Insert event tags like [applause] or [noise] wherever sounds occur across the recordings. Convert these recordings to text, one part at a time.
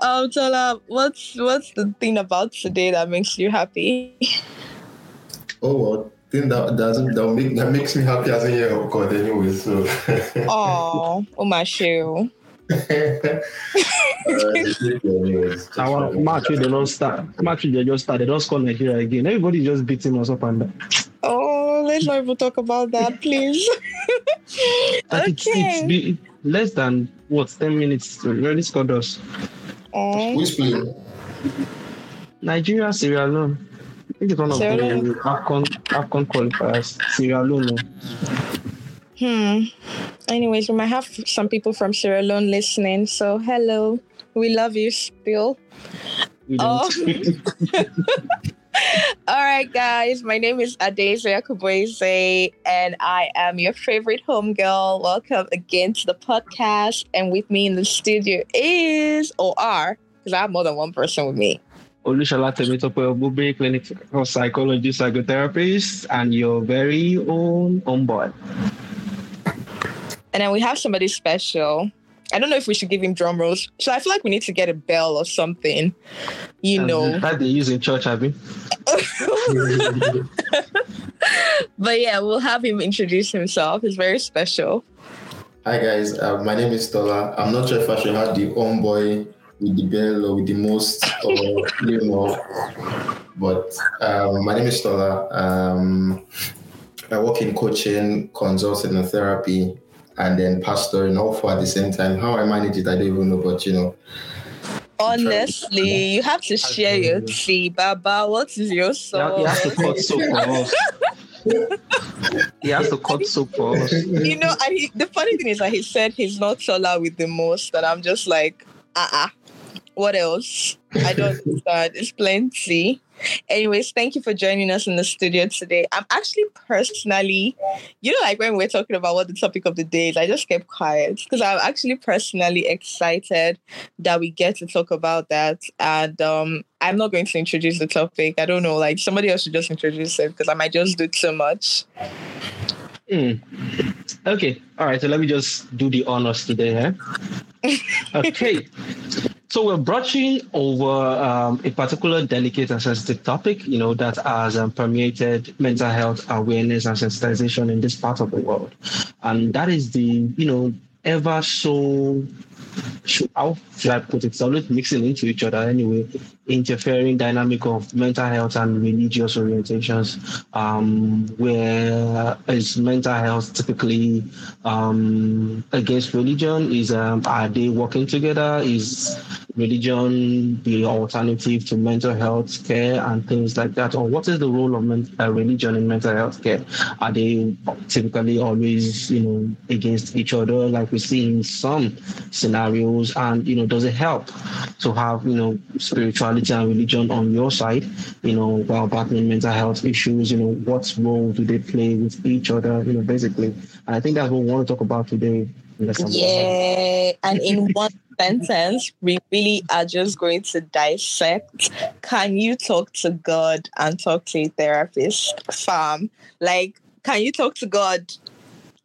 Um, Tola, what's what's the thing about today that makes you happy? Oh, well, thing that doesn't that make that makes me happy as a year of God anyway. So. oh, oh my shoe. [laughs] [laughs] Our match they don't start. Match they just start. They don't score Nigeria again. Everybody just beating us up and down. Oh, let's not even talk about that, [laughs] please. okay. It's, it's be less than what ten minutes to really scored us. Oh. Who's playing? Nigeria, Sierra Leone. I think it's one of Sierra the Afcon Afcon qualifiers. Sierra Leone. Hmm. Anyways, we might have some people from Sierra Leone listening. So hello, we love you still. Oh. [laughs] [laughs] All right, guys. My name is Adeze Akuboise, and I am your favorite homegirl. Welcome again to the podcast. And with me in the studio is, or are, because I have more than one person with me. Olushola Temitope Obube, clinical psychologist, psychotherapist, and your very own homeboy. And then we have somebody special. I don't know if we should give him drum rolls. So I feel like we need to get a bell or something. You know. That they use in church, have you? [laughs] but yeah, we'll have him introduce himself. He's very special. Hi guys, uh, my name is Tola. I'm not sure if I should have the homeboy with the bell or with the most or [laughs] you know, but um, my name is Tola. Um, I work in coaching, consulting, and therapy and then pastoring all four at the same time. How I manage it, I don't even know, but you know. Honestly, you have to share your tea, Baba. What is your song? You have to cut soap for us. [laughs] he has to cut soap for us. You know, and he, the funny thing is that he said he's not taller with the most, and I'm just like, uh uh-uh. uh What else? I don't [laughs] understand. It's plenty. Anyways, thank you for joining us in the studio today. I'm actually personally, you know, like when we're talking about what the topic of the day is, I just kept quiet because I'm actually personally excited that we get to talk about that. And um, I'm not going to introduce the topic. I don't know, like somebody else should just introduce it because I might just do too much. Mm. Okay. All right. So let me just do the honors today. Huh? [laughs] okay. So we're brushing over um, a particular delicate and sensitive topic, you know, that has um, permeated mental health awareness and sensitization in this part of the world, and that is the, you know, ever so how should I put it? It's always mixing into each other anyway, interfering dynamic of mental health and religious orientations, um, where is mental health typically um, against religion? Is um, are they working together? Is religion the alternative to mental health care and things like that? Or what is the role of men- uh, religion in mental health care? Are they typically always, you know, against each other, like we see in some scenarios? And you know, does it help to have you know spirituality and religion on your side? You know, while battling mental health issues, you know, what role do they play with each other? You know, basically, and I think that's what we want to talk about today. Yeah, and in one [laughs] sentence, we really are just going to dissect. Can you talk to God and talk to a therapist? Fam, like, can you talk to God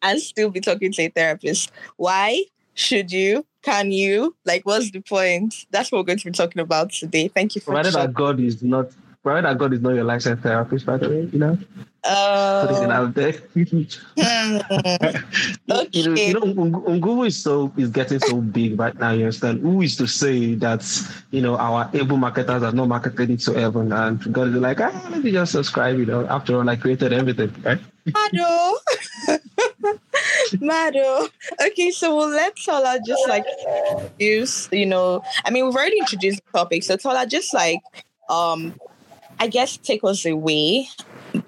and still be talking to a therapist? Why should you? Can you? Like, what's the point? That's what we're going to be talking about today. Thank you for provided that God is not provided that God is not your licensed therapist, by the way, you know. Uh, Putting it out there. [laughs] [laughs] okay. you know, you know is so is getting so big right now. You understand? Who is to say that you know our able marketers are not marketed it to everyone, and God is like, ah, let me just subscribe. You know, after all, I created everything, right? Mado. [laughs] [laughs] Mado. Okay, so we'll let Tola just like use, you know, I mean, we've already introduced the topic. So Tola, just like um I guess take us away.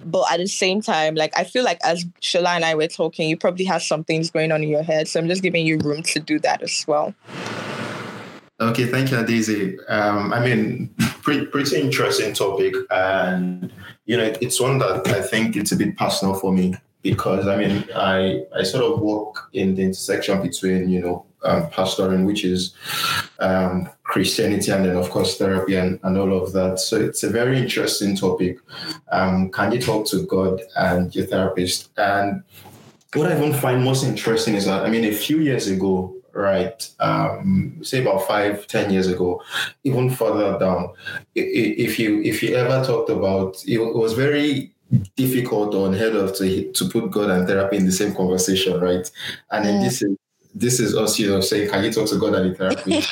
But at the same time, like I feel like as Shola and I were talking, you probably have some things going on in your head. So I'm just giving you room to do that as well. Okay, thank you, Daisy. Um, I mean, [laughs] pretty, pretty interesting topic, and you know, it's one that I think it's a bit personal for me because I mean, I I sort of work in the intersection between you know um, pastoring, which is um, Christianity, and then of course therapy and, and all of that. So it's a very interesting topic. Um, can you talk to God and your therapist? And what I even find most interesting is that I mean, a few years ago, right? Um, say about five, ten years ago, even further down, if you if you ever talked about it was very difficult or unheard of to to put God and therapy in the same conversation, right? And then this is this is us, you know, saying, can you talk to God and therapy? [laughs]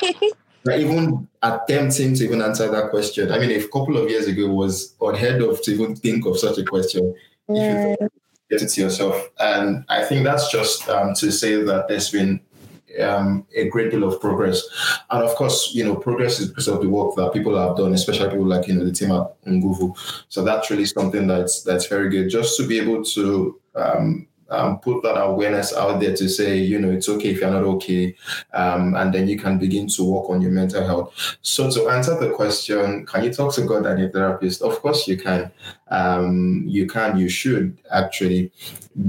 even attempting to even answer that question. I mean, a couple of years ago was unheard of to even think of such a question. Yeah. If you get it to yourself, and I think that's just um, to say that there's been um, a great deal of progress. And of course, you know, progress is because of the work that people have done, especially people like, you know, the team at Nguvu. So that's really something that's that's very good. Just to be able to um, um, put that awareness out there to say, you know, it's okay if you're not okay, um, and then you can begin to work on your mental health. So to answer the question, can you talk to God and your therapist? Of course you can. Um, you can, you should actually,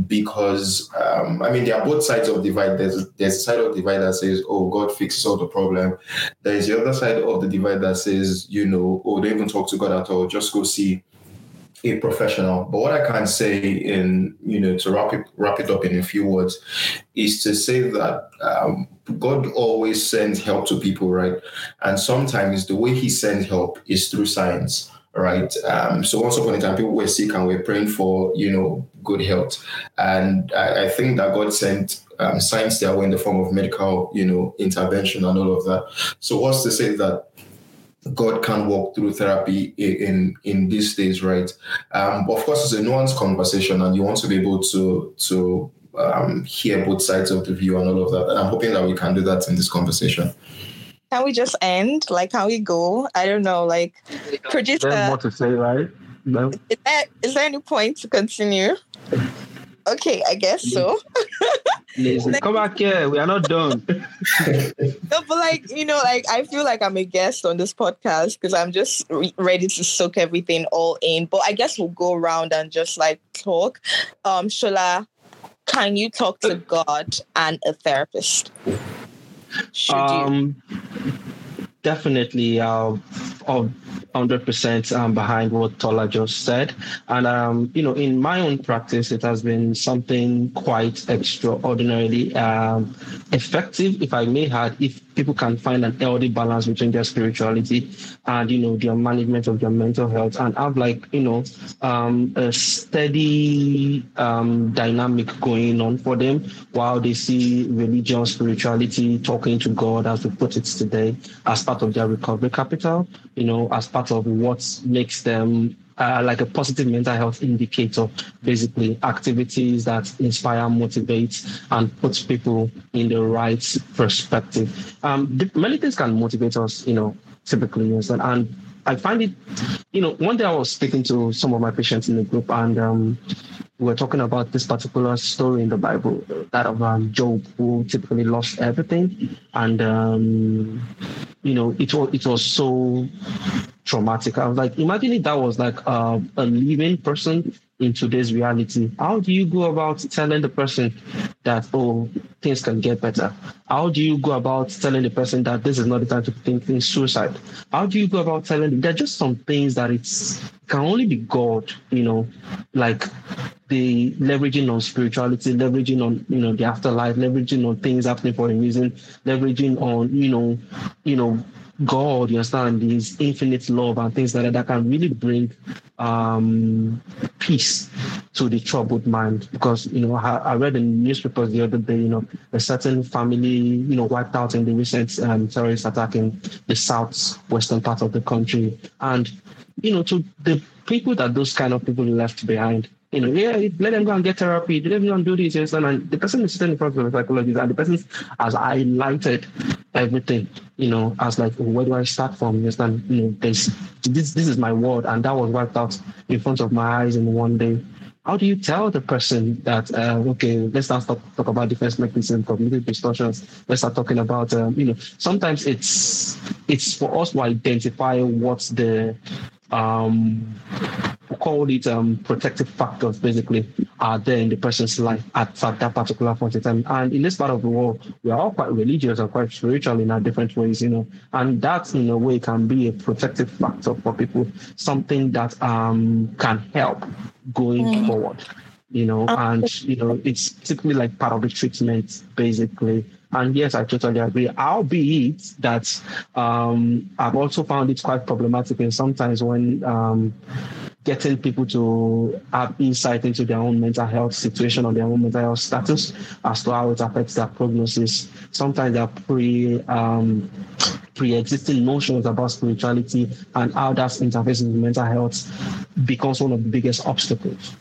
because um, I mean there are both sides of the divide. There's there's a side of the divide that says, oh, God fixes all the problem. There's the other side of the divide that says, you know, oh, don't even talk to God at all. Just go see a professional. But what I can say in, you know, to wrap it, wrap it up in a few words is to say that um, God always sends help to people, right? And sometimes the way he sends help is through science. Right. Um, so once upon a time, people were sick and we're praying for, you know, good health. And I, I think that God sent um, science their way in the form of medical, you know, intervention and all of that. So what's to say that God can walk through therapy in in these days, right? Um, of course, it's a nuanced conversation, and you want to be able to to um, hear both sides of the view and all of that. And I'm hoping that we can do that in this conversation. Can we just end? Like, can we go? I don't know. Like, producer. There's more to say, right? No. Is there, is there any point to continue? Okay, I guess so. Listen, come back here. We are not done. [laughs] no, but like you know, like I feel like I'm a guest on this podcast because I'm just re- ready to soak everything all in. But I guess we'll go around and just like talk. Um, Shola, can you talk to God and a therapist? Should um, you? Definitely. Uh, I'll 100% um, behind what Tola just said. And, um, you know, in my own practice, it has been something quite extraordinarily um, effective, if I may add, if people can find an healthy balance between their spirituality and, you know, their management of their mental health and have like, you know, um, a steady um, dynamic going on for them while they see religion, spirituality, talking to God, as we put it today, as part of their recovery capital, you know, as part of what makes them uh, like a positive mental health indicator, basically activities that inspire, motivate, and put people in the right perspective. Um, many things can motivate us, you know, typically, and I find it, you know, one day I was speaking to some of my patients in the group, and um, we were talking about this particular story in the Bible, that of um, Job, who typically lost everything, and um, you know, it was it was so traumatic. I was like, imagine if that was like uh, a living person in today's reality. How do you go about telling the person that oh things can get better? How do you go about telling the person that this is not the time to think in suicide? How do you go about telling them? There are just some things that it's can only be God, you know, like the leveraging on spirituality, leveraging on you know the afterlife, leveraging on things happening for a reason, leveraging on you know, you know God, you understand, His infinite love and things like that that can really bring um, peace to the troubled mind. Because, you know, I, I, read in newspapers the other day, you know, a certain family, you know, wiped out in the recent um, terrorist attack in the southwestern part of the country. And, you know, to the people that those kind of people left behind, you know, yeah, let them go and get therapy. Let them go and do this. Yes, and the person is sitting in front of the psychologist, and the person has highlighted everything. You know, as like, where do I start from? Yes, and you know, this this this is my world, and that was wiped out in front of my eyes in one day. How do you tell the person that uh, okay, let's start talk, talk about defense mechanism, cognitive distortions. Let's start talking about um, you know. Sometimes it's it's for us to identify what's the um, call it um, protective factors basically are there in the person's life at, at that particular point in time. And in this part of the world, we are all quite religious and quite spiritual in our different ways, you know. And that in a way can be a protective factor for people, something that um, can help going mm. forward you know, and you know, it's typically like part of the treatment, basically, And yes, I totally agree. Albeit that um, I've also found it quite problematic and sometimes when um, getting people to have insight into their own mental health situation or their own mental health status as to how it affects their prognosis. Sometimes there are pre um, pre-existing notions about spirituality and how that's interfacing with mental health becomes one of the biggest obstacles,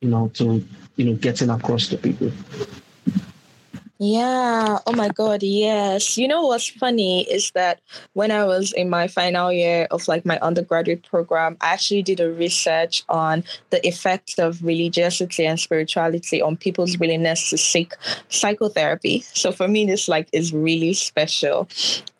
you know, to you know getting across to people. Yeah. Oh my God. Yes. You know what's funny is that when I was in my final year of like my undergraduate program, I actually did a research on the effects of religiosity and spirituality on people's willingness to seek psychotherapy. So for me, this like is really special.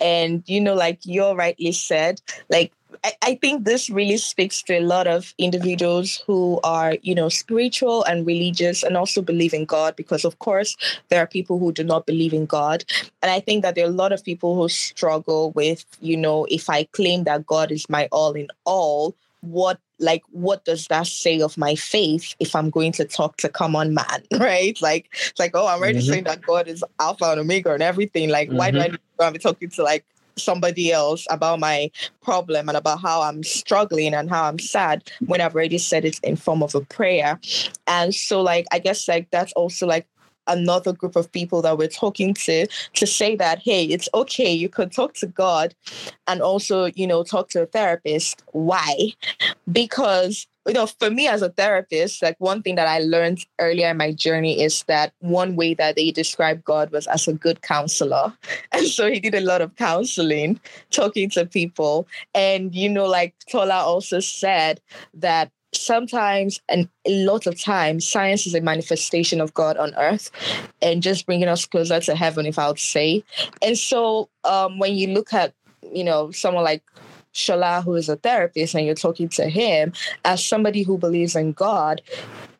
And you know, like you're rightly said, like I, I think this really speaks to a lot of individuals who are, you know, spiritual and religious and also believe in God, because of course there are people who do not believe in God. And I think that there are a lot of people who struggle with, you know, if I claim that God is my all in all, what like what does that say of my faith if i'm going to talk to common man [laughs] right like it's like oh i'm already mm-hmm. saying that god is alpha and omega and everything like mm-hmm. why do i mm-hmm. need to be talking to like somebody else about my problem and about how I'm struggling and how I'm sad when I've already said it in form of a prayer. And so like I guess like that's also like another group of people that we're talking to to say that hey it's okay you could talk to god and also you know talk to a therapist why because you know, for me as a therapist, like one thing that I learned earlier in my journey is that one way that they described God was as a good counselor. [laughs] And so he did a lot of counseling, talking to people. And, you know, like Tola also said that sometimes and a lot of times science is a manifestation of god on earth and just bringing us closer to heaven if i would say and so um, when you look at you know someone like Shola, who is a therapist, and you're talking to him as somebody who believes in God,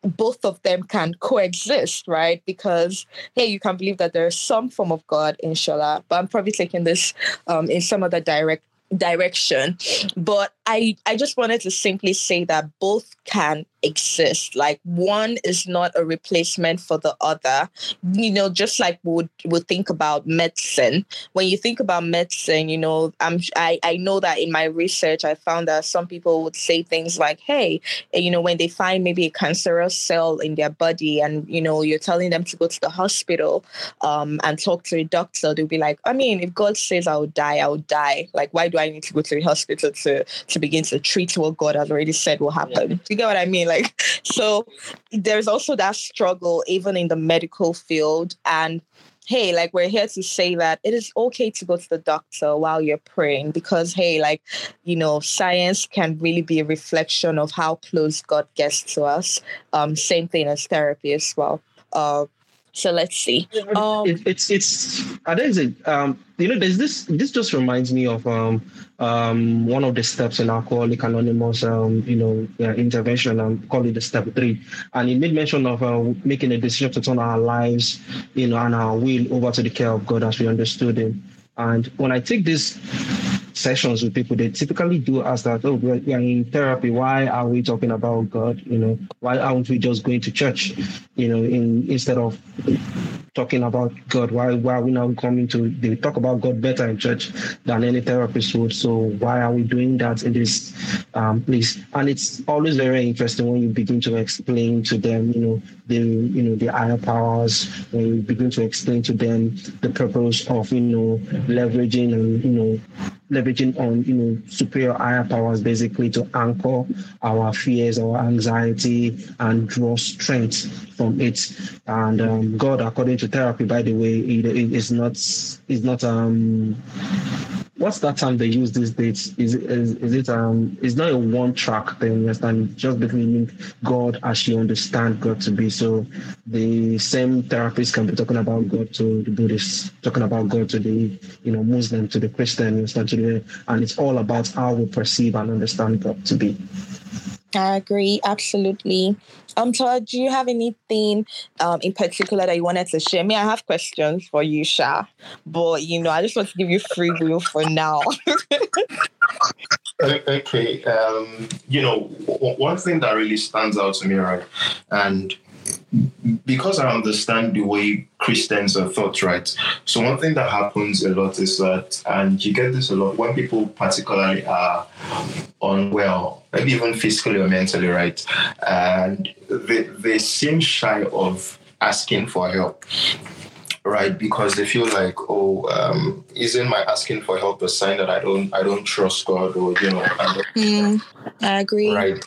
both of them can coexist, right? Because hey, you can believe that there's some form of God in Shola, but I'm probably taking this um, in some other direct direction but i i just wanted to simply say that both can exist. Like one is not a replacement for the other. You know just like we would, would think about medicine. When you think about medicine you know i'm I, I know that in my research i found that some people would say things like hey you know when they find maybe a cancerous cell in their body and you know you're telling them to go to the hospital um, and talk to a doctor they'll be like i mean if god says i will die i will die. Like why do i need to go to the hospital to to begin to treat what god has already said will happen. Yeah. you get what i mean? Like [laughs] so there's also that struggle even in the medical field. And hey like we're here to say that it is okay to go to the doctor while you're praying because hey like you know science can really be a reflection of how close god gets to us. Um same thing as therapy as well. Uh so let's see. Um, it, it's it's uh, there's a um you know there's this this just reminds me of um um one of the steps in Alcoholic Anonymous um you know uh, intervention and um, call it the step three, and it made mention of uh, making a decision to turn our lives you know and our will over to the care of God as we understood Him. And when I take this sessions with people, they typically do ask that, oh, we're, we're in therapy. Why are we talking about God? You know, why aren't we just going to church? You know, in instead of talking about God, why why are we now coming to they talk about God better in church than any therapist would? So why are we doing that in this um, place? And it's always very interesting when you begin to explain to them, you know, the you know the higher powers, when you begin to explain to them the purpose of you know leveraging and you know leveraging on you know superior higher powers basically to anchor our fears our anxiety and draw strength from it and um, god according therapy by the way it, it is not is not um what's that term they use these days? Is, is is it um it's not a one track thing, understand? Just between God as you understand God to be. So the same therapist can be talking about God to the Buddhist, talking about God to the you know Muslim, to the Christian, understand to the and it's all about how we perceive and understand God to be. I agree, absolutely. Um, Todd, do you have anything um, in particular that you wanted to share? Me, I have questions for you, Sha, but you know, I just want to give you free will for now. [laughs] okay, um, you know, one thing that really stands out to me, right, and because I understand the way Christians are thought, right? So one thing that happens a lot is that, and you get this a lot when people particularly are unwell, maybe even physically or mentally, right? And they, they seem shy of asking for help right because they feel like oh um, isn't my asking for help a sign that i don't i don't trust god or you know I, mm, I agree right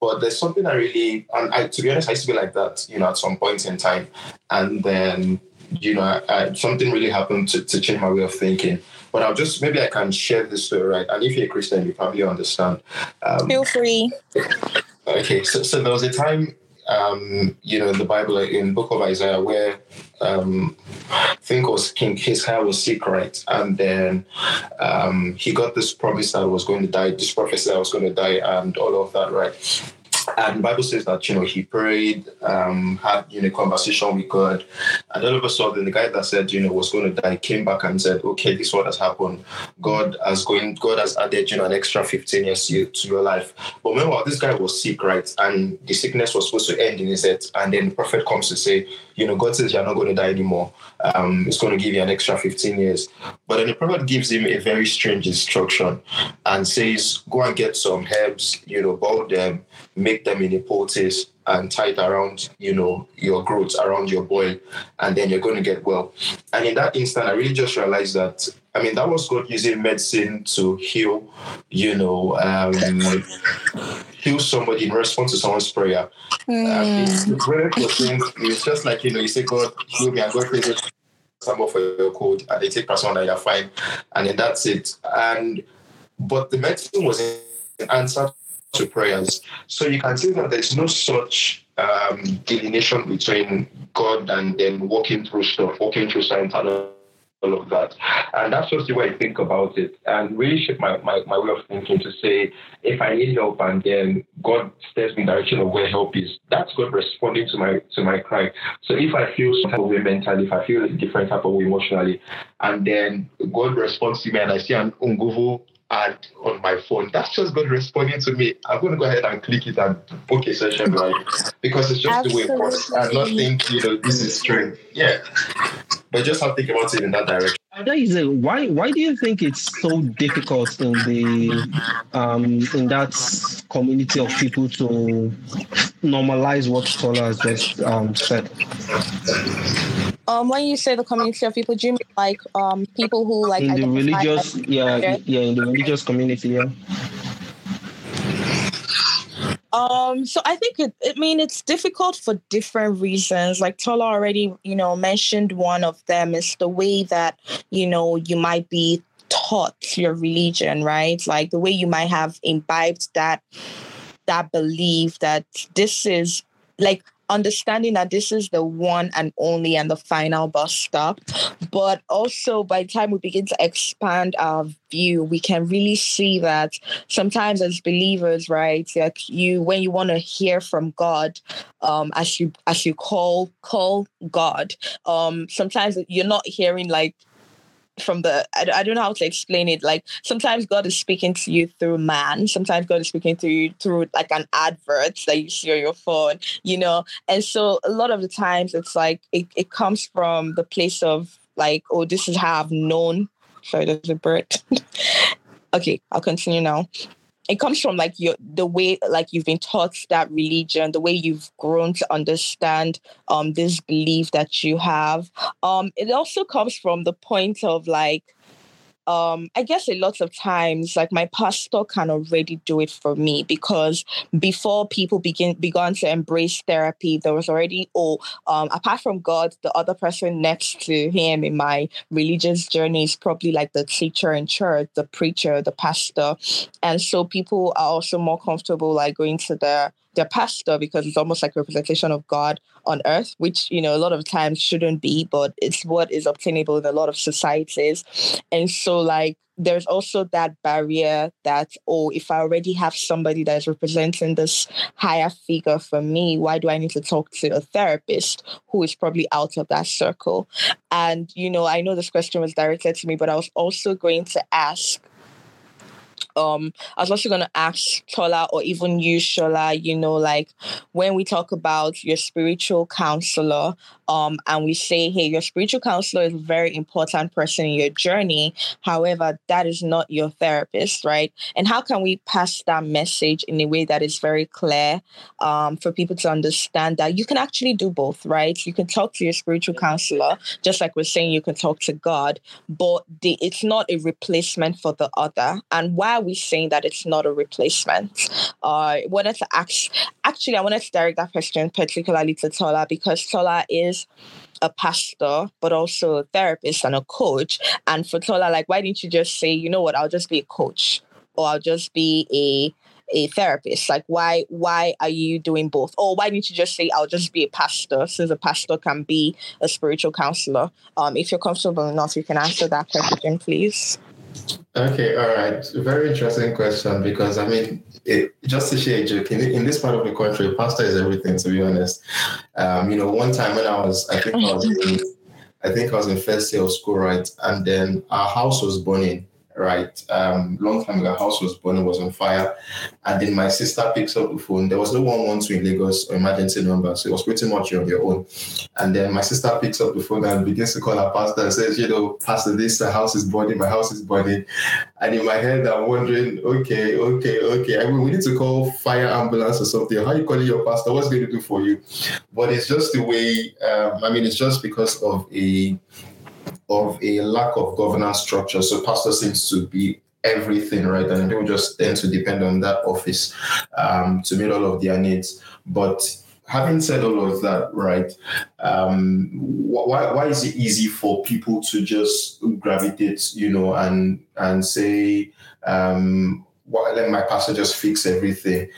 but there's something I really, and I, to be honest, I used to be like that, you know, at some point in time. And then, you know, I, I, something really happened to, to change my way of thinking. But I'll just, maybe I can share this story, right? And if you're a Christian, you probably understand. Um, Feel free. Okay, so, so there was a time um, you know, in the Bible, in Book of Isaiah, where um, I think it was King Hezekiah was sick, right? And then um, he got this promise that I was going to die, this prophecy that was going to die, and all of that, right? And the Bible says that, you know, he prayed, um, had, you know, conversation with God. And all of a sudden, the guy that said, you know, was going to die came back and said, okay, this is what has happened. God has going, God has added, you know, an extra 15 years to, to your life. But meanwhile, this guy was sick, right? And the sickness was supposed to end in his head. And then the prophet comes to say, you know, God says you're not going to die anymore. Um, it's going to give you an extra 15 years. But then the prophet gives him a very strange instruction and says, go and get some herbs, you know, boil them, make them in a poultice and tie it around, you know, your growth, around your boil, and then you're going to get well. And in that instant, I really just realized that, I mean, that was God using medicine to heal, you know, um, heal somebody in response to someone's prayer. Mm. it's, it's just like, you know, you say, God, heal me, and God prays someone for your code, and they take person that you're fine, and then that's it. And but the medicine was an answer to prayers. So you can see that there's no such um, delineation between God and then walking through stuff, walking through science and all of that. And that's just the way I think about it and really my, my, my way of thinking to say, if I need help and then God steers me in direction of where help is, that's God responding to my to my cry. So if I feel some type of way mentally, if I feel a different type of way emotionally, and then God responds to me and I see an Nguvu ad on my phone. That's just God responding to me. I'm going to go ahead and click it and book a session like because it's just Absolutely. the way it works. And not think, you know, this is strength. Yeah. But just have to think about it in that direction. That is a, why why do you think it's so difficult in the um in that community of people to normalize what Tola has just um, said? Um, when you say the community of people, do you mean like um people who like in the religious, yeah, yeah, in the religious community, yeah. Um, so I think it, I mean it's difficult for different reasons. Like Tola already, you know, mentioned one of them is the way that, you know, you might be taught your religion, right? Like the way you might have imbibed that that belief that this is like understanding that this is the one and only and the final bus stop. But also, by the time we begin to expand our view, we can really see that sometimes as believers, right, like you, when you want to hear from God, um, as you as you call call God, um, sometimes you're not hearing like from the I, I don't know how to explain it. Like sometimes god is speaking to you through man. Sometimes god is speaking to you through like an advert that you see on your phone you know? And so a lot of the times it's like it, it comes from the place of like oh this is how i've known. Sorry there's a bird. [laughs] Okay i'll continue now it comes from like your the way like you've been taught that religion the way you've grown to understand um this belief that you have. Um it also comes from the point of like um, I guess a lot of times, like my pastor can already do it for me because before people begin began to embrace therapy, there was already oh, um, apart from God, the other person next to him in my religious journey is probably like the teacher in church, the preacher, the pastor, and so people are also more comfortable like going to their their pastor because it's almost like representation of God on earth, which, you know, a lot of times shouldn't be, but it's what is obtainable in a lot of societies. And so, like, there's also that barrier that, oh, if I already have somebody that is representing this higher figure for me, why do I need to talk to a therapist who is probably out of that circle? And, you know, I know this question was directed to me, but I was also going to ask um i was also going to ask tola or even you shola you know like when we talk about your spiritual counselor um and we say hey your spiritual counselor is a very important person in your journey. However that is not your therapist right? And how can we pass that message in a way that is very clear um, for people to understand that you can actually do both right? You can talk to your spiritual counselor just like we're saying you can talk to god but the, it's not a replacement for the other. And why are we saying that it's not a replacement? Uh, I wanted to ask, actually, I wanted to direct that question particularly to Tola because Tola is a pastor, but also a therapist and a coach. And for Tola, like, why didn't you just say, you know what, I'll just be a coach or I'll just be a a therapist. Like why why are you doing both? Or why didn't you just say i'll just be a pastor since a pastor can be a spiritual counselor? Um if you're comfortable enough you can answer that question please Okay, all right. Very interesting question because I mean, it, just to share a joke, in, in, this part of the country, pastor is everything. To be honest, um, you know, one time when I was, I think I was, in, I think I was in first year of school, right, and then our house was burning, right? Um, long time ago, house was burning, was on fire. And then my sister picks up the phone. There was no 112 in Lagos or emergency number, so it was pretty much on your own. And then my sister picks up the phone and begins to call her pastor and says, you know, Pastor, this the house is burning, my house is burning. And in my head, I'm wondering, okay, okay, okay. I mean, we need to call fire ambulance or something. How are you calling your pastor? What's going to do for you? But it's just the way, um, I mean, it's just because of a of a lack of governance structure. So pastor seems to be everything, right? And people just tend to depend on that office um, to meet all of their needs. But having said all of that, right? Um, why why is it easy for people to just gravitate, you know, and and say, um, well, let my pastor just fix everything.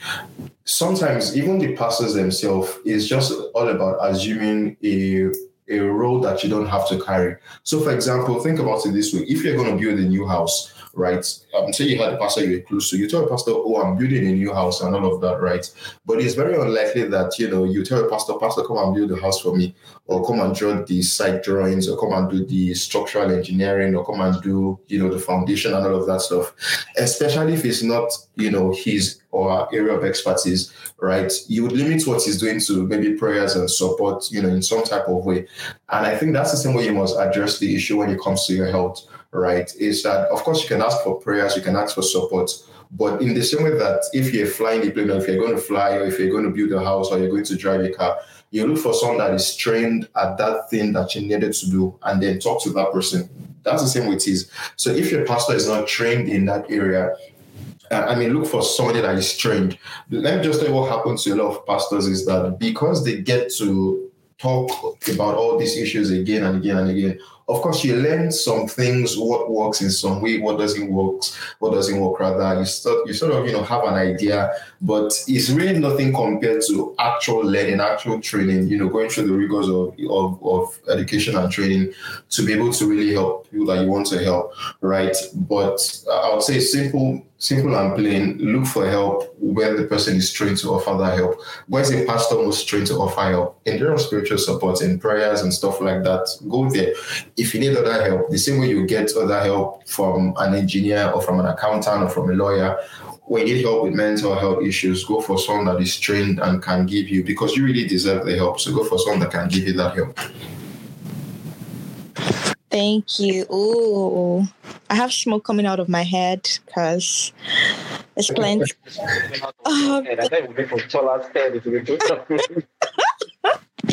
Sometimes even the pastors themselves is just all about assuming a a role that you don't have to carry. So, for example, think about it this way: if you're going to build a new house, right? Um, say you had a pastor you were close to, you tell a pastor, "Oh, I'm building a new house," and all of that, right? But it's very unlikely that you know you tell a pastor, "Pastor, come and build the house for me," or come and draw the site drawings, or come and do the structural engineering, or come and do you know the foundation and all of that stuff. Especially if it's not you know his or area of expertise, right? You would limit what he's doing to maybe prayers and support, you know, in some type of way. And I think that's the same way you must address the issue when it comes to your health right, is that of course you can ask for prayers, you can ask for support, but in the same way that if you're flying the plane, or if you're going to fly, or if you're going to build a house, or you're going to drive a car, you look for someone that is trained at that thing that you needed to do, and then talk to that person. That's the same with his. So if your pastor is not trained in that area, uh, I mean, look for somebody that is trained. Let me just tell you what happens to a lot of pastors is that because they get to talk about all these issues again and again and again, of course, you learn some things, what works in some way, what doesn't work, what doesn't work rather. You start, you sort of, you know, have an idea, but it's really nothing compared to actual learning, actual training, you know, going through the rigors of, of, of education and training to be able to really help people that you want to help, right? But I would say simple simple and plain, look for help where the person is trained to offer that help. Where's a pastor most trained to offer help? In terms spiritual support, in prayers and stuff like that, go there. If you need other help, the same way you get other help from an engineer or from an accountant or from a lawyer, when you need help with mental health issues, go for someone that is trained and can give you because you really deserve the help. So go for someone that can give you that help. Thank you. Ooh, I have smoke coming out of my head because it's [laughs] plenty. Um, [laughs]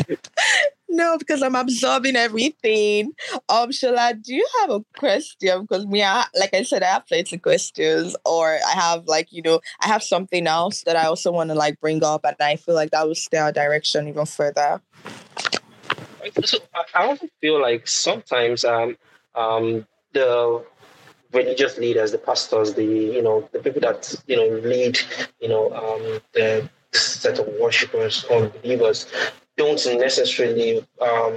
[laughs] no, because I'm absorbing everything. Um, Shola, do you have a question? Because me, I, like I said, I have plenty of questions, or I have like you know, I have something else that I also want to like bring up, and I feel like that will steer our direction even further. So I also feel like sometimes um, um, the religious leaders, the pastors, the you know the people that you know lead, you know um, the set of worshippers or believers don't necessarily um,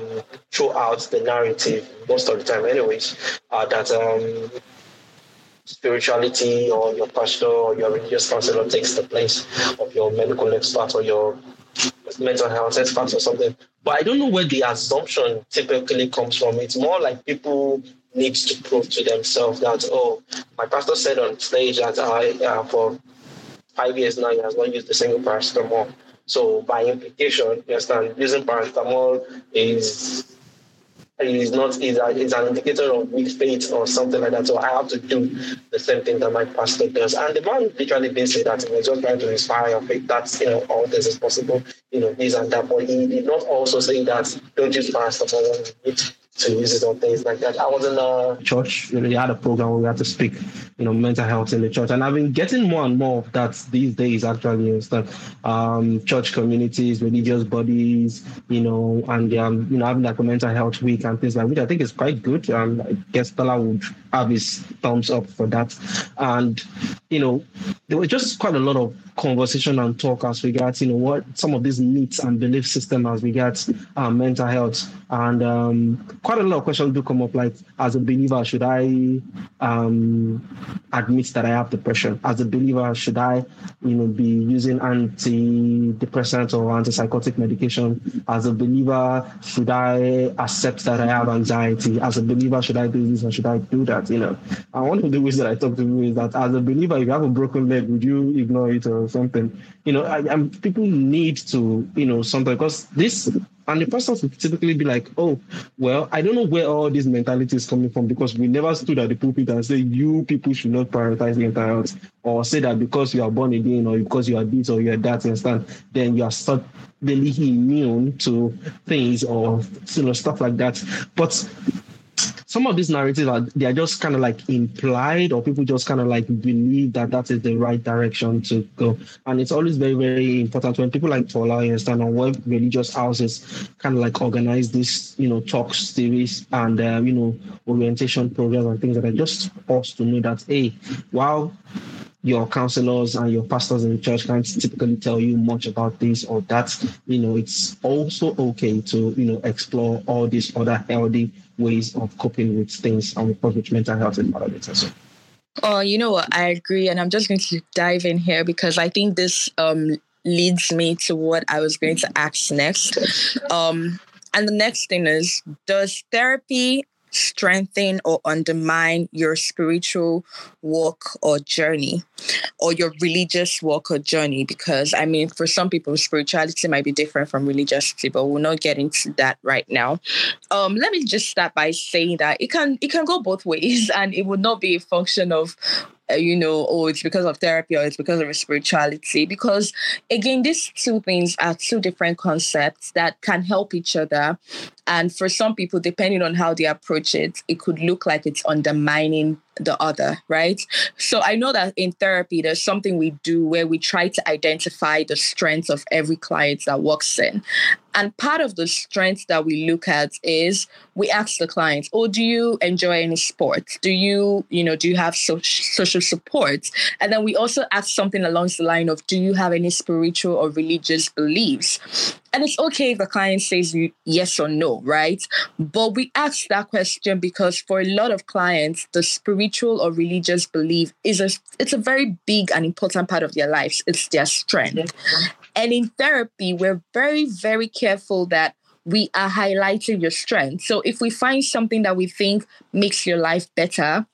throw out the narrative most of the time, anyways. Uh, that um, spirituality or your pastor or your religious counselor takes the place of your medical expert or your mental health experts or something. But I don't know where the assumption typically comes from. It's more like people need to prove to themselves that, oh, my pastor said on stage that I, uh, for five years now, he has not used the single paracetamol. So by implication, you understand, using paracetamol is is not is, a, is an indicator of weak faith or something like that. So I have to do the same thing that my pastor does. And the man literally didn't say that. He was just trying to inspire your faith. That's you know all this is possible. You know this and that. But he did not also say that don't use paracetamol to use it on things like that. I was in a church, you know, they had a program where we had to speak, you know, mental health in the church. And I've been getting more and more of that these days, actually, and stuff. Um, church communities, religious bodies, you know, and um, you know, having like a mental health week and things like which I think is quite good. And I guess Tola would have his thumbs up for that. And, you know, there was just quite a lot of conversation and talk as regards, you know, what some of these myths and belief system as regards um, mental health. And um, quite a lot of questions do come up like, as a believer, should I um, admit that I have depression? As a believer, should I, you know, be using antidepressant or antipsychotic medication? As a believer, should I accept that I have anxiety? As a believer, should I do this or should I do that? You know, and one of the ways that I talk to you is that as a believer, if you have a broken leg, would you ignore it or something? You know, I, I'm, people need to, you know, something because this and the person will typically be like, oh, well, I don't know where all this mentality is coming from because we never stood at the pulpit and say you people should not prioritize mental health or say that because you are born again or because you are this or you are that, understand, then you are suddenly immune to things or you know stuff like that. But some of these narratives are they are just kind of like implied or people just kind of like believe that that is the right direction to go. And it's always very very important when people like Tola understand on what religious houses kind of like organize this you know talk series and uh, you know orientation programs and things that. Are just us to know that hey while your counselors and your pastors in the church can't typically tell you much about this or that. You know, it's also okay to, you know, explore all these other healthy ways of coping with things and with mental health is part of as well. Oh, you know what? I agree. And I'm just going to dive in here because I think this um, leads me to what I was going to ask next. Um, and the next thing is Does therapy strengthen or undermine your spiritual walk or journey or your religious walk or journey because i mean for some people spirituality might be different from religiosity but we'll not get into that right now um, let me just start by saying that it can it can go both ways [laughs] and it would not be a function of uh, you know, oh, it's because of therapy or it's because of spirituality. Because again, these two things are two different concepts that can help each other. And for some people, depending on how they approach it, it could look like it's undermining the other, right? So I know that in therapy, there's something we do where we try to identify the strengths of every client that walks in. And part of the strengths that we look at is we ask the clients, oh, do you enjoy any sports? Do you, you know, do you have so- social support? And then we also ask something along the line of, do you have any spiritual or religious beliefs? And it's okay if the client says yes or no, right? But we ask that question because for a lot of clients, the spiritual or religious belief is a it's a very big and important part of their lives. It's their strength. And in therapy, we're very, very careful that we are highlighting your strength. So if we find something that we think makes your life better,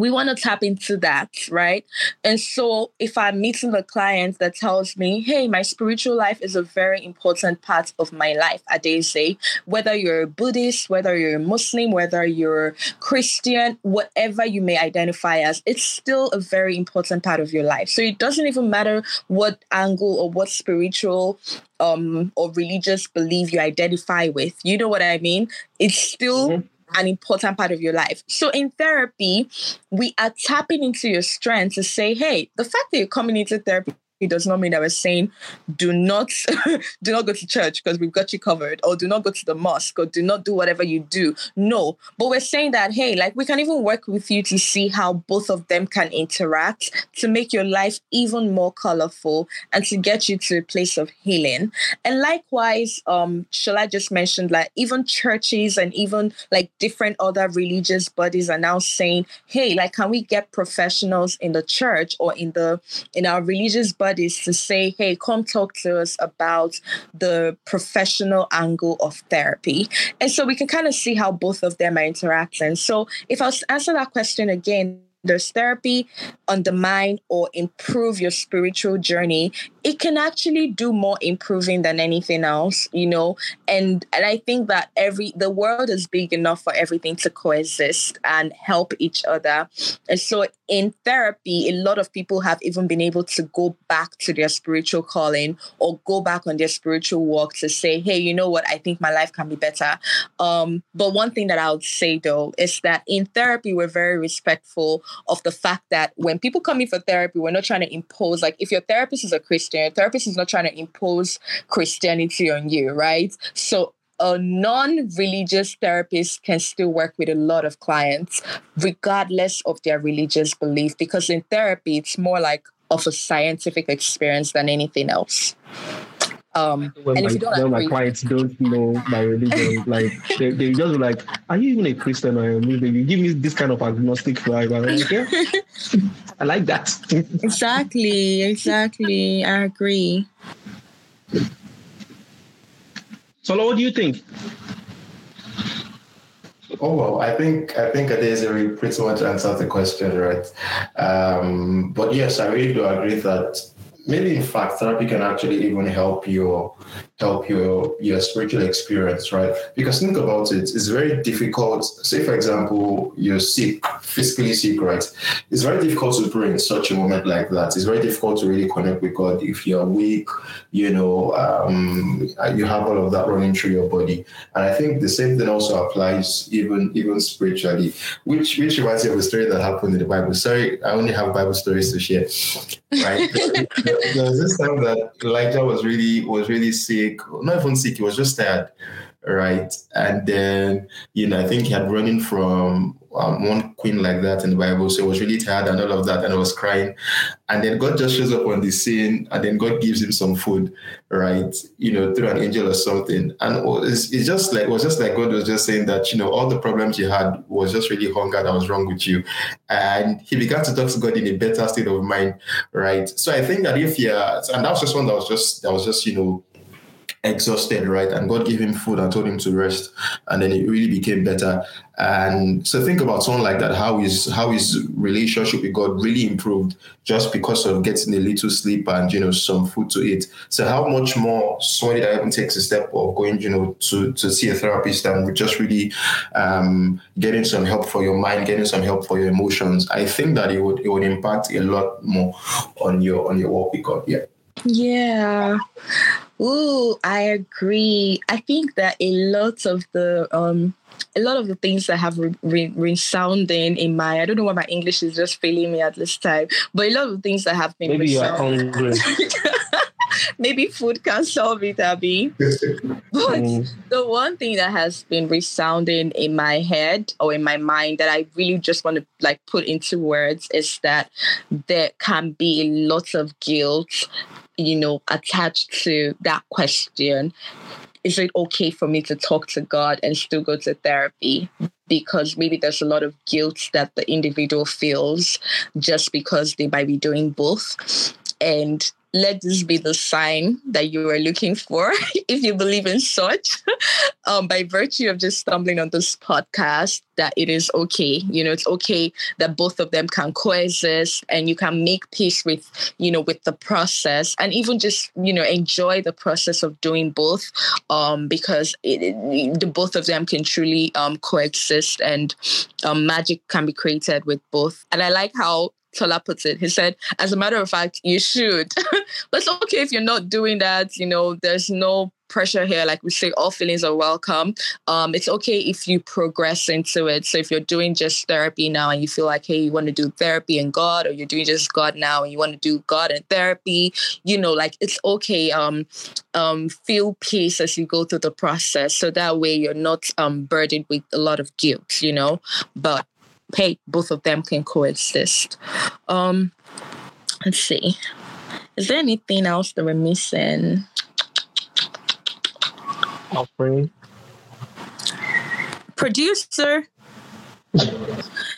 we want to tap into that, right? And so if I'm meeting a client that tells me, hey, my spiritual life is a very important part of my life, I they say, whether you're a Buddhist, whether you're a Muslim, whether you're Christian, whatever you may identify as, it's still a very important part of your life. So it doesn't even matter what angle or what spiritual um or religious belief you identify with. You know what I mean? It's still mm-hmm an important part of your life. So in therapy, we are tapping into your strength to say, hey, the fact that you're coming into therapy it does not mean that we're saying do not [laughs] do not go to church because we've got you covered or do not go to the mosque or do not do whatever you do. No but we're saying that hey like we can even work with you to see how both of them can interact to make your life even more colorful and to get you to a place of healing. And likewise um Shola just mentioned like even churches and even like different other religious bodies are now saying hey like can we get professionals in the church or in the in our religious body buddies to say, hey, come talk to us about the professional angle of therapy. And so we can kind of see how both of them are interacting. So if I was to answer that question again, there's therapy undermine or improve your spiritual journey it can actually do more improving than anything else you know? And and i think that every the world is big enough for everything to coexist and help each other. And so in therapy a lot of people have even been able to go back to their spiritual calling or go back on their spiritual walk to say hey you know what? I think my life can be better. Um but one thing that i would say though is that in therapy we're very respectful of the fact that when people come in for therapy we're not trying to impose like if your therapist is a christian. A therapist is not trying to impose Christianity on you, right? So a non-religious therapist can still work with a lot of clients regardless of their religious belief because in therapy it's more like of a scientific experience than anything else um, when and my, if you don't when agree, my clients don't know my religion, like they, they just be like, "Are you even a Christian or a Muslim?" You give me this kind of agnostic vibe. I'm like, yeah, [laughs] I like that. exactly, exactly. I agree. So, what do you think? Oh well, I think I think Adesiri pretty much answered the question, right? Um, but yes, I really do agree that maybe in fact therapy can actually even help your help your your spiritual experience right? Because think about it it's very difficult say for example you're sick physically sick right? It's very difficult to pray in such a moment like that. It's very difficult to really connect with god if you're weak you know um, you have all of that running through your body. And i think the same thing also applies even even spiritually which which reminds me of a story that happened in the bible. Sorry i only have bible stories to share right? [laughs] There was this time that elijah was really was really sick sick, not even sick, he was just tired, right? And then, you know, I think he had running from um, one queen like that in the Bible, so he was really tired and all of that, and I was crying. And then God just shows up on the scene, and then God gives him some food, right? You know, through an angel or something. And it's, it's just like, it was just like God was just saying that, you know, all the problems you had was just really hunger that was wrong with you. And he began to talk to God in a better state of mind, right? So I think that if you're, and that was just one that was just, that was just, you know, exhausted, right? And God gave him food and told him to rest, and then it really became better. And so think about someone like that, how his how his relationship with God really improved just because of getting a little sleep and you know some food to eat. So how much more somebody that even takes a step of going, you know, to to see a therapist and just really um, getting some help for your mind, getting some help for your emotions. I think that it would it would impact a lot more on your on your walk with God. Yeah. Yeah. Ooh, I agree. I think that a lot of the um a lot of the things that have re- re- resounding in my I don't know why my English is just failing me at this time, but a lot of the things that have been maybe you're hungry. [laughs] maybe food can solve it, Abby. but mm. the one thing that has been resounding in my head or in my mind that I really just want to like put into words is that there can be a lot of guilt you know, attached to that question is it okay for me to talk to God and still go to therapy? Because maybe there's a lot of guilt that the individual feels just because they might be doing both. And let this be the sign that you are looking for [laughs] if you believe in such [laughs] um, by virtue of just stumbling on this podcast that it is okay. You know it's okay that both of them can coexist and you can make peace with you know with the process and even just you know enjoy the process of doing both um, because it, it, the both of them can truly um, coexist and um, magic can be created with both. And i like how Tola puts it. He said, as a matter of fact, you should. [laughs] but it's okay if you're not doing that. You know, there's no pressure here. Like we say, all feelings are welcome. Um, it's okay if you progress into it. So if you're doing just therapy now and you feel like, hey, you want to do therapy and God, or you're doing just God now and you want to do God and therapy, you know, like it's okay. Um, um, feel peace as you go through the process. So that way you're not um burdened with a lot of guilt, you know. But hey, both of them can coexist. Um, let's see. Is there anything else that we're missing? Offering. Producer.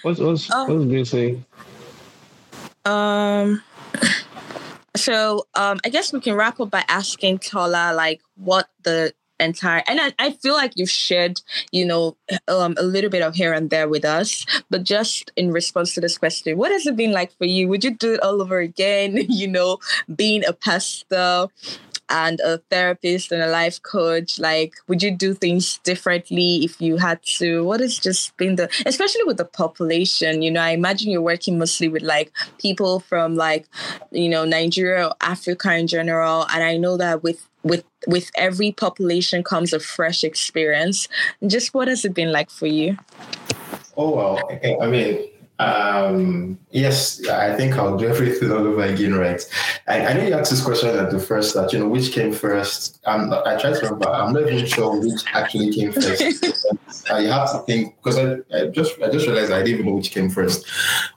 What's what's oh. what did you? Um So um, I guess we can wrap up by asking Tola like what the entire and I, I feel like you've shared you know um, a little bit of here and there with us but just in response to this question what has it been like for you? Would you do it all over again? [laughs] You know being a pastor and a therapist and a life coach like would you do things differently if you had to? What has just been the especially with the population you know i imagine you're working mostly with like people from like you know nigeria or africa in general and i know that with with with every population comes a fresh experience. Just what has it been like for you? Oh well i mean um, yes, I think I'll [laughs] do everything all over again, right? I, I know you asked this question at the first that, you know, which came first. Um, I tried to remember, I'm not even sure which actually came first. [laughs] uh, you have to think, because I, I, just I just realized I didn't even know which came first.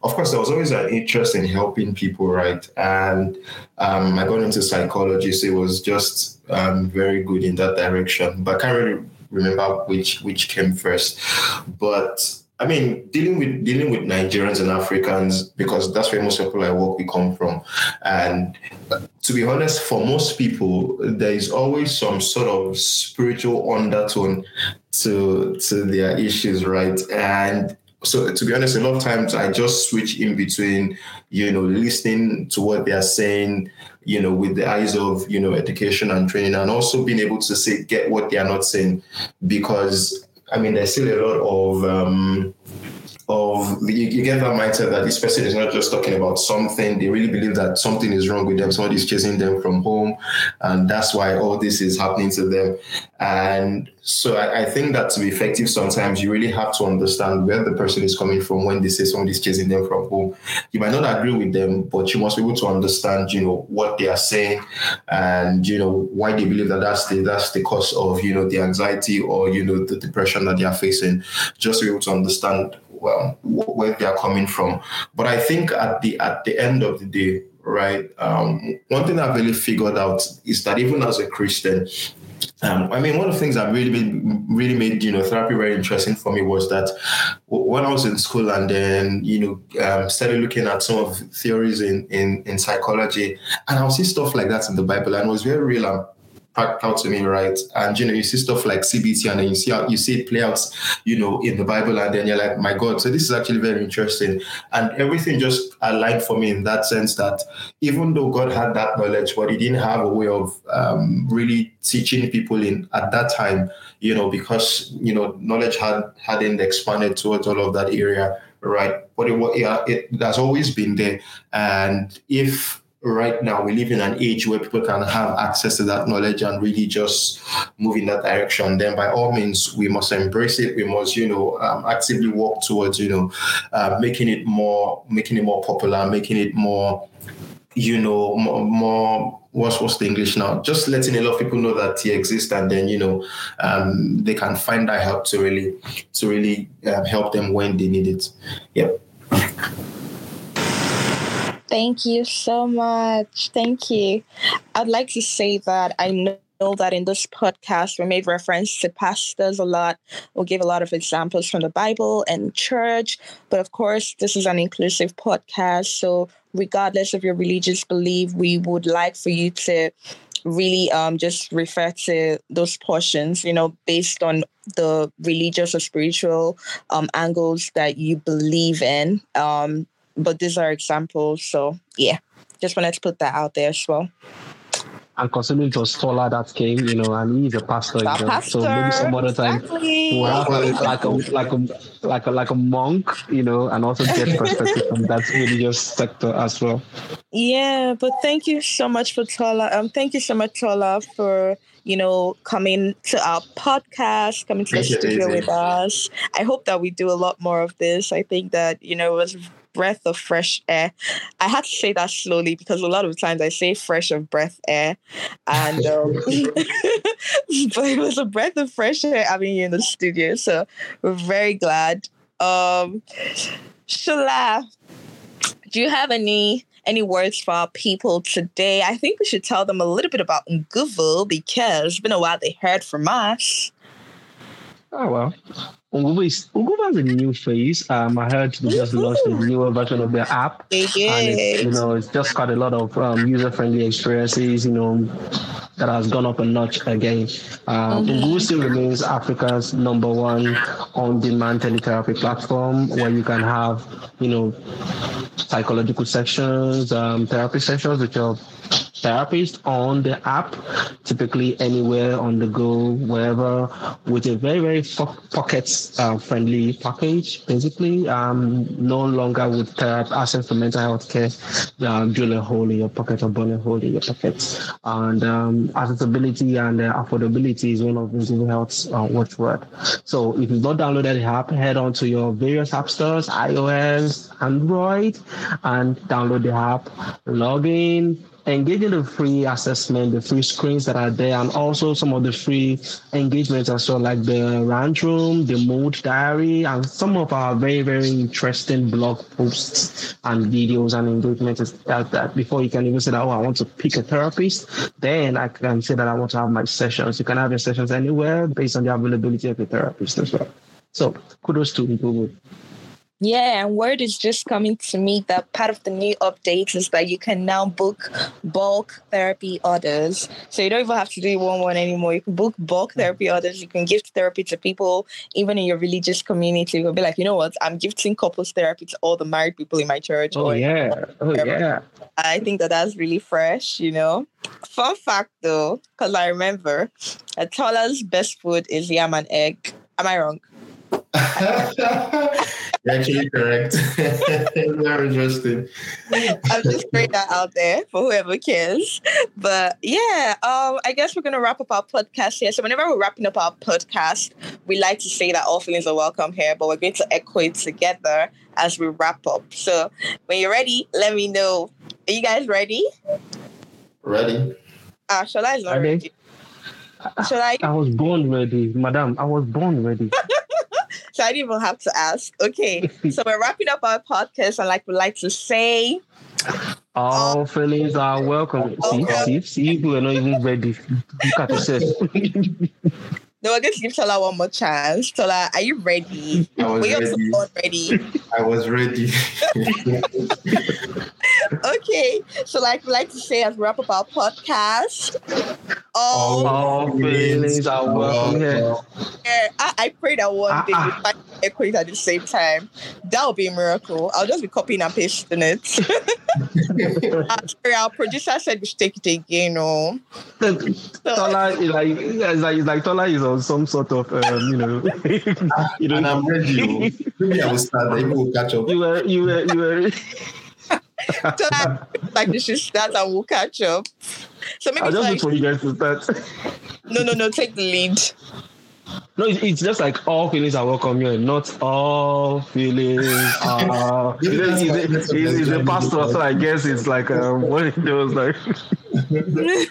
Of course, there was always an interest in helping people, right? And um, I got into psychology, so it was just um, very good in that direction. But I can't really remember which which came first. But I mean, dealing with dealing with Nigerians and Africans because that's where most people I work with come from, and to be honest, for most people, there is always some sort of spiritual undertone to to their issues, right? And so, to be honest, a lot of times I just switch in between, you know, listening to what they are saying, you know, with the eyes of you know education and training, and also being able to say get what they are not saying, because I mean, there's still a lot of um, of you, you, get that mindset that this person is not just talking about something. They really believe that something is wrong with them. Somebody is chasing them from home. And that's why all this is happening to them. And so I, I, think that to be effective sometimes you really have to understand where the person is coming from when they say somebody is chasing them from home. You might not agree with them but you must be able to understand you know what they are saying and you know why they believe that that's the that's the cause of you know the anxiety or you know the depression that they are facing. Just to be able to understand well where they are coming from. But I think at the at the end of the day, right, um, one thing I've really figured out is that even as a Christian, um, I mean, one of the things that really made, really made you know therapy very interesting for me was that when I was in school and then you know um, started looking at some of theories in, in in psychology, and I would see stuff like that in the Bible, and it was very real out to me, right? And you know, you see stuff like CBT, and then you see you see it play out, you know, in the Bible, and then you're like, my God, so this is actually very interesting, and everything just aligned for me in that sense that even though God had that knowledge, but He didn't have a way of um, really teaching people in at that time, you know, because you know knowledge had hadn't expanded towards all of that area, right? But it, yeah, it has always been there, and if right now we live in an age where people can have access to that knowledge and really just move in that direction. Then by all means we must embrace it. We must you know um, actively work towards you know uh, making it more making it more popular making it more you know more, more what's what's the english now? Just letting a lot of people know that he exists and then you know um, they can find that help to really to really uh, help them when they need it. Yep Thank you so much. Thank you. I'd like to say that I know that in this podcast we made reference to pastors a lot. We'll give a lot of examples from the Bible and church. But of course, this is an inclusive podcast. So, regardless of your religious belief, we would like for you to really um, just refer to those portions, you know, based on the religious or spiritual um, angles that you believe in. Um, but these are examples. So yeah, just wanted to put that out there as well. And considering it was Tola that came, you know, and he's a pastor, you know, pastor, so maybe some other time exactly. we'll have a, like a like a like a like a monk, you know, and also get [laughs] perspective from that religious sector as well. Yeah, but thank you so much for Tola. Um, thank you so much, Tola, for you know, coming to our podcast, coming to the studio with us. I hope that we do a lot more of this. I think that, you know, it was breath of fresh air. I had to say that slowly because a lot of times I say fresh of breath air, and [laughs] um, [laughs] but it was a breath of fresh air having you in the studio. So we're very glad. Um, Shola, do you have any any words for our people today? I think we should tell them a little bit about Nguvu because it's been a while they heard from us. Oh well. Nguvu is has a new face. Um, I heard they just launched a newer version of their app, They and you know it's just got a lot of um, user-friendly experiences. You know that has gone up a notch again. Um, Nguvu still remains Africa's number one on-demand teletherapy platform where you can have you know psychological sections, um, therapy sessions with your therapist on the app, typically anywhere on the go, wherever, with a very, very pocket uh, friendly package, basically. Um, no longer with therapy, access to mental health care, um, drill a hole in your pocket or burn a hole in your pocket. And um, accessibility and uh, affordability is one of Nguvu Health's uh, watchword. So if you've not downloaded the app, head on to your various app stores, iOS, Android, and download the app, log in, engage in the free assessment, the free screens that are there, and also some of the free engagements as well, like the rant room, the mood diary, and some of our very, very interesting blog posts and videos and engagements like that. Before you can even say that, oh, I want to pick a therapist, then I can say that I want to have my sessions. You can have your sessions anywhere based on the availability of the therapist as well. So kudos to Nguvu. Yeah, and word is just coming to me that part of the new updates is that you can now book bulk therapy orders. So you don't even have to do one one anymore. You can book bulk hmm. therapy orders. You can gift therapy to people, even in your religious community. You'll be like, you know what? I'm gifting couples therapy to all the married people in my church. Oh or yeah, oh yeah. I think that that's really fresh, you know. Fun fact though, because I remember that Tola's best food is yam and egg. Am I wrong? [laughs] [laughs] You're actually correct. [laughs] Very interesting. I'm just throwing that out there for whoever cares. But yeah, um, I guess we're gonna wrap up our podcast here. So whenever we're wrapping up our podcast, we like to say that all feelings are welcome here, but we're going to echo it together as we wrap up. So when you're ready, let me know. Are you guys ready? Ready? Ah, Shola is not Ready. ready. Shola, I was born ready, madam. I was born ready. [laughs] so I didn't even have to ask. Okay, [laughs] so we're wrapping up our podcast, and like we like to say, All feelings are welcome. See, see, see, we are not even ready. Look at yourself. [laughs] no, we're going to give Tola one more chance. Tola, are you ready? I was Were you also ready. born ready? I was ready. [laughs] okay, so like we like to say as we wrap up our podcast, all All feelings are welcome here. yeah, I, I pray that one day we Ah, find echoes at the same time. That would be a miracle. I'll just be copying and pasting it. [laughs] Uh, sorry, our producer said we should take it again. Oh, [laughs] Tola is like, it's like, it's like Tola is on some sort of, um, you know, [laughs] you and know, I'm ready. oh. Maybe I will start. Maybe we'll catch up. you were, you were, you were. [laughs] so like this should start and we'll catch up. So maybe I'll just like, wait for you guys to start. no, no, no, take the lead. No, it's, it's just like all feelings are welcome here. Not all feelings are. [laughs] He's, a, he's, he's a pastor, so I guess it's like um, what it was like. [laughs]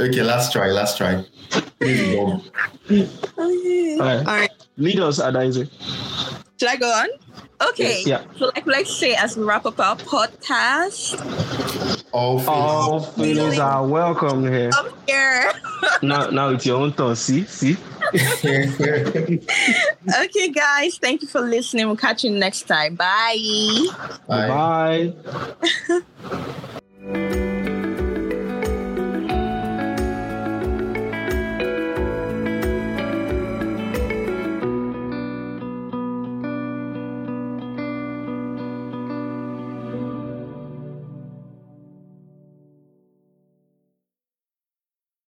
Okay, last try. Last try. Please go. Okay. All right. All right. Lead us, Adaise. Should I go on? Okay. Yeah. So like let's say as we wrap up our podcast, All feelings. All feelings are welcome here. I'm here. [laughs] Now, now it's your own turn. See, see. [laughs] Okay, guys. Thank you for listening. We'll catch you next time. Bye. Bye. Bye. [laughs]